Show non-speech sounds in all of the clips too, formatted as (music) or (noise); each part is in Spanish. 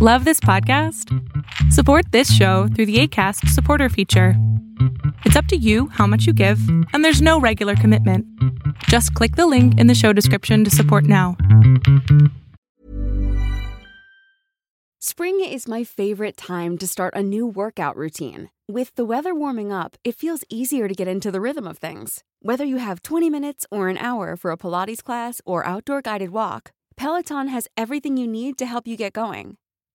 Love this podcast? Support this show through the ACAST supporter feature. It's up to you how much you give, and there's no regular commitment. Just click the link in the show description to support now. Spring is my favorite time to start a new workout routine. With the weather warming up, it feels easier to get into the rhythm of things. Whether you have 20 minutes or an hour for a Pilates class or outdoor guided walk, Peloton has everything you need to help you get going.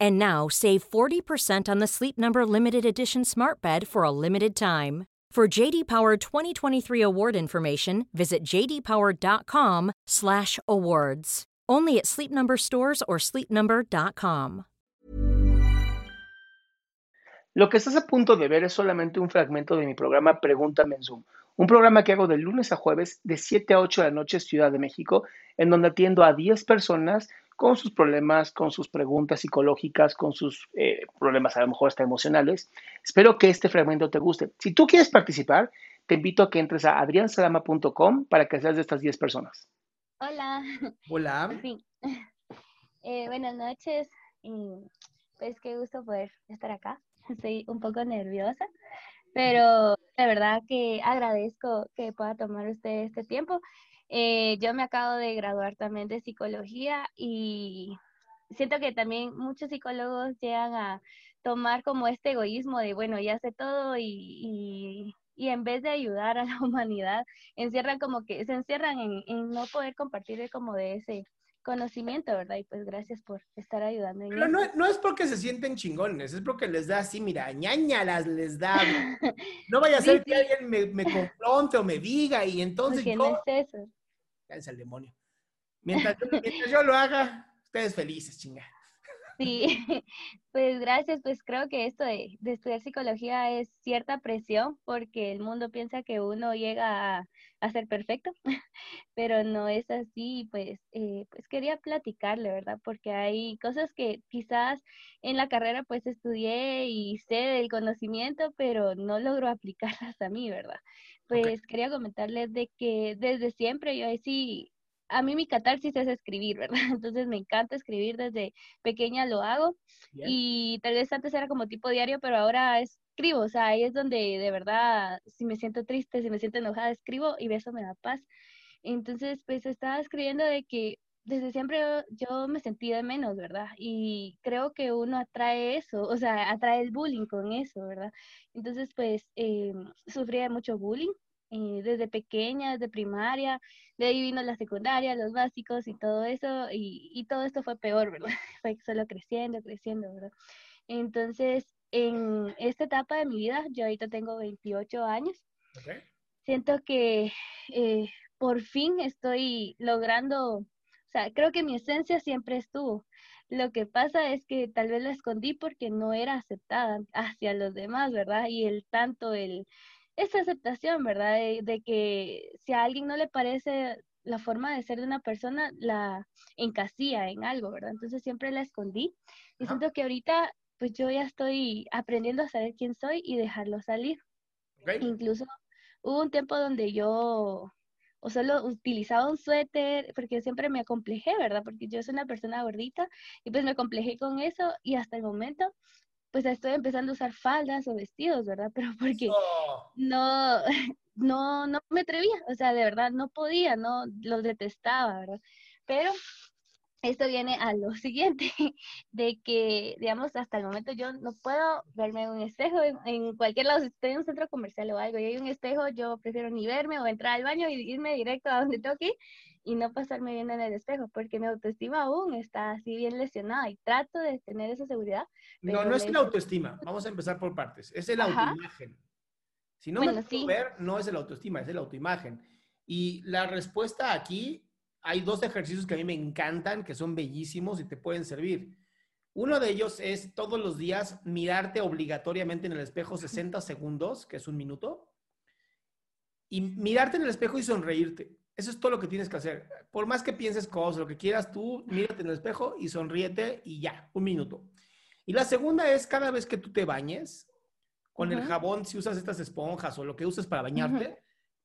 And now save 40% on the Sleep Number limited edition Smart Bed for a limited time. For JD Power 2023 award information, visit jdpower.com/awards. Only at Sleep Number stores or sleepnumber.com. Lo que estás a punto de ver es solamente un fragmento de mi programa Pregúntame en Zoom, un programa que hago de lunes a jueves de 7 a 8 de la noche Ciudad de México, en donde atiendo a 10 personas con sus problemas, con sus preguntas psicológicas, con sus eh, problemas a lo mejor hasta emocionales. Espero que este fragmento te guste. Si tú quieres participar, te invito a que entres a adriansalama.com para que seas de estas 10 personas. Hola. Hola. (laughs) Sí. Eh, buenas noches. Pues qué gusto poder estar acá. (laughs) Estoy un poco nerviosa, pero de verdad que agradezco que pueda tomar usted este tiempo. Eh, yo me acabo de graduar también de psicología y siento que también muchos psicólogos llegan a tomar como este egoísmo de, bueno, ya sé todo y, y, y en vez de ayudar a la (laughs) humanidad, encierran como que se encierran en, en no poder compartir como de ese conocimiento, ¿verdad? Y pues gracias por estar ayudando. En Pero no, no, es porque se sienten chingones, es porque les da así, mira, ñañalas les da. (laughs) No vaya a ser sí, que alguien me, me, confronte o me diga y entonces porque yo... no es eso. Cállese al demonio. Mientras yo, lo haga, ustedes felices, chinga. Sí, (laughs) pues gracias. Pues creo que esto de, estudiar psicología es cierta presión porque el mundo piensa que uno llega a, a ser perfecto, (laughs) pero no es así. Pues, eh, pues quería platicarle, ¿verdad? Porque hay cosas que quizás en la carrera pues estudié y sé del conocimiento, pero no logro (laughs) aplicarlas a mí, ¿verdad? Pues okay. quería comentarles de que desde siempre yo sí a mí mi catarsis es escribir, ¿verdad? (laughs) Entonces me encanta escribir desde pequeña, lo hago. Bien. Y tal vez antes era como tipo diario, pero ahora escribo, o sea, ahí es donde de verdad, si me siento triste, si me siento enojada, escribo y eso me da paz. Entonces, pues estaba escribiendo de que desde siempre yo me sentí de menos, ¿verdad? Y creo que uno atrae eso, o sea, atrae el bullying con eso, ¿verdad? Entonces, pues, eh, sufría de mucho bullying eh, desde pequeña, desde primaria, de ahí vino la secundaria, los básicos y todo eso, y, y todo esto fue peor, ¿verdad? (laughs) Fue solo creciendo, creciendo, ¿verdad? Entonces, en esta etapa de mi vida, yo ahorita tengo 28 años, okay. siento que eh, por fin estoy logrando, sea, creo que mi esencia siempre estuvo. Lo que pasa es que tal vez la escondí porque no era aceptada (laughs) hacia los demás, ¿verdad? Y el tanto, el, esa aceptación, ¿verdad? De, de, que si a alguien no le parece la forma de ser de una persona, la encasilla en algo, ¿verdad? Entonces siempre la escondí. Y siento que ahorita, pues yo ya estoy aprendiendo a saber quién soy y dejarlo salir. Okay. Incluso hubo un tiempo donde yo o solo utilizaba un suéter, porque siempre me acomplejé, ¿verdad? Porque yo soy una persona gordita y pues me acomplejé con eso y hasta el momento pues estoy empezando a usar faldas o vestidos, ¿verdad? (laughs) Pero porque oh. no, (laughs) no, no me atrevía, o sea, de verdad no podía, no los detestaba, ¿verdad? Pero esto viene a lo (laughs) siguiente, de que, digamos, hasta el momento yo no puedo verme en un espejo en, en, cualquier lado, si estoy en un centro comercial o algo y hay un espejo, yo prefiero ni verme o entrar al baño y irme directo a donde tengo que ir y no pasarme bien en el espejo, porque mi autoestima aún está así bien lesionada y trato de tener esa seguridad. No, no es la autoestima, vamos a empezar por partes, es el Ajá. autoimagen. Si no bueno, me puedo sí. ver, no es el autoestima, es el autoimagen. Y la respuesta aquí, hay dos ejercicios que a mí me encantan, que son bellísimos y te pueden servir. Uno de ellos es todos los días mirarte obligatoriamente en el espejo 60 segundos, que es un minuto, y mirarte en el espejo y sonreírte. Eso es todo lo que tienes que hacer. Por más que pienses cosas, lo que quieras, tú mírate en el espejo y sonríete y ya, un minuto. Y la segunda es cada vez que tú te bañes, con el jabón, si usas estas esponjas o lo que uses para bañarte,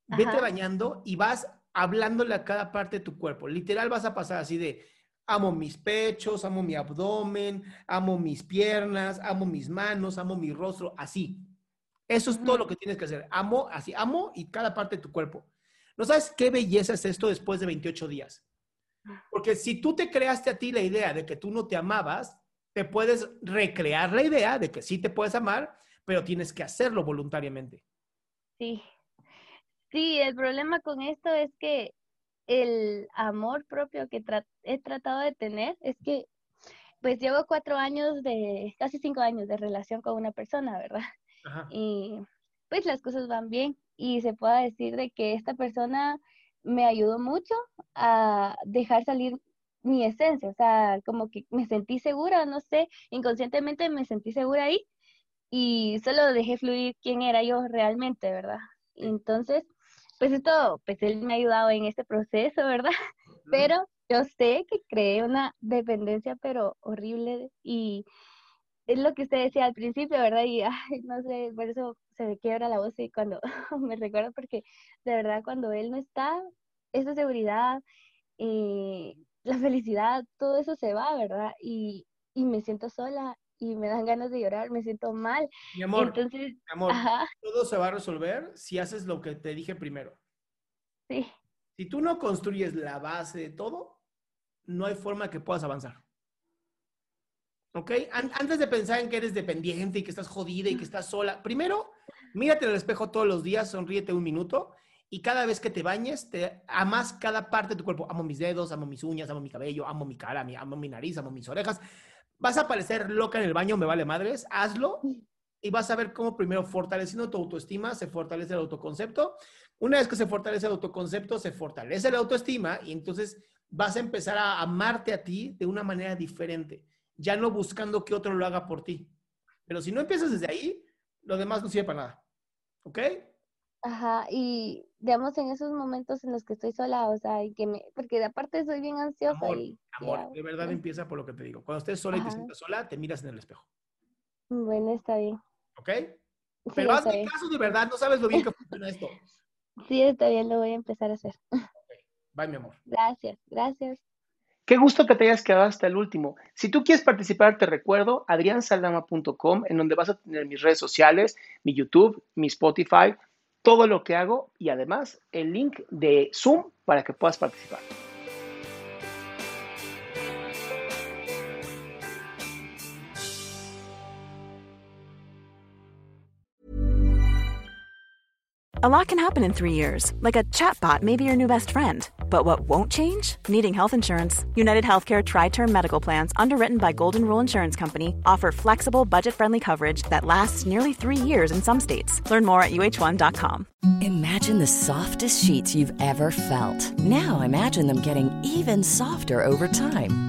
vete bañando y vas hablándole a cada parte de tu cuerpo. Literal vas a pasar así de, amo mis pechos, amo mi abdomen, amo mis piernas, amo mis manos, amo mi rostro, así. Eso es todo lo que tienes que hacer. Amo, así, amo y cada parte de tu cuerpo. ¿No sabes qué belleza es esto después de 28 días? Porque si tú te creaste a ti la idea de que tú no te amabas, te puedes recrear la idea de que sí te puedes amar, pero tienes que hacerlo voluntariamente. Sí. Sí, el problema con esto es que el amor propio que he tratado de tener es que pues llevo cuatro años de, casi cinco años de relación con una persona, ¿verdad? Y pues las cosas van bien y se puede decir de que esta persona me ayudó mucho a dejar salir mi esencia, o sea, como que me sentí segura, no sé, inconscientemente me sentí segura ahí y solo dejé fluir quién era yo realmente, ¿verdad? Entonces, pues esto, pues él me ha ayudado en este proceso, ¿verdad? (laughs) Pero yo sé que creé una dependencia, pero horrible y es lo que usted decía al principio, ¿verdad? Y ay, no sé, por eso se me quiebra la voz y cuando (laughs) me recuerdo, porque de verdad cuando él no está, esa seguridad, eh, la felicidad, todo eso se va, ¿verdad? Y, y me siento sola y me dan ganas de llorar, me siento mal. Mi amor, Entonces, mi amor todo se va a resolver si haces lo que te dije primero. Sí. Si tú no construyes la base de todo, no hay forma que puedas avanzar. ¿Ok? antes de pensar en que eres dependiente y que estás jodida y que estás sola, primero, mírate en el espejo todos los días, sonríete un minuto y cada vez que te bañes, te amas cada parte de tu cuerpo. Amo mis dedos, amo mis uñas, amo mi cabello, amo mi cara, amo mi nariz, amo mis orejas vas a parecer loca en el baño, me vale madres, hazlo y vas a ver cómo primero fortaleciendo tu autoestima se fortalece el autoconcepto. Una vez que se fortalece el autoconcepto, se fortalece la autoestima y entonces vas a empezar a amarte a ti de una manera diferente, ya no buscando que otro lo haga por ti. Pero si no empiezas desde ahí, lo demás no sirve para nada. ¿Ok? Ajá, y digamos en esos momentos en los que estoy sola, o sea, y que me, porque de aparte soy bien ansiosa amor, y... Amor, de verdad empieza por lo que te digo. Cuando estés sola y te sientas sola, te miras en el espejo. Bueno, está bien. ¿Ok? Pero hazme caso de verdad, no sabes lo bien que (laughs) funciona esto. Sí, está bien, lo voy a empezar a hacer. Okay. Bye, mi amor. Gracias, gracias. Qué gusto que te hayas quedado hasta el último. Si tú quieres participar, te recuerdo adriansaldama.com, en donde vas a tener mis redes sociales, mi YouTube, mi Spotify, todo lo que hago y además el link de Zoom para que puedas participar. A lot can happen in three years, like a chatbot may be your new best friend. But what won't change? Needing health insurance. United Healthcare Tri Term Medical Plans, underwritten by Golden Rule Insurance Company, offer flexible, budget friendly coverage that lasts nearly three years in some states. Learn more at uh1.com. Imagine the softest sheets you've ever felt. Now imagine them getting even softer over time.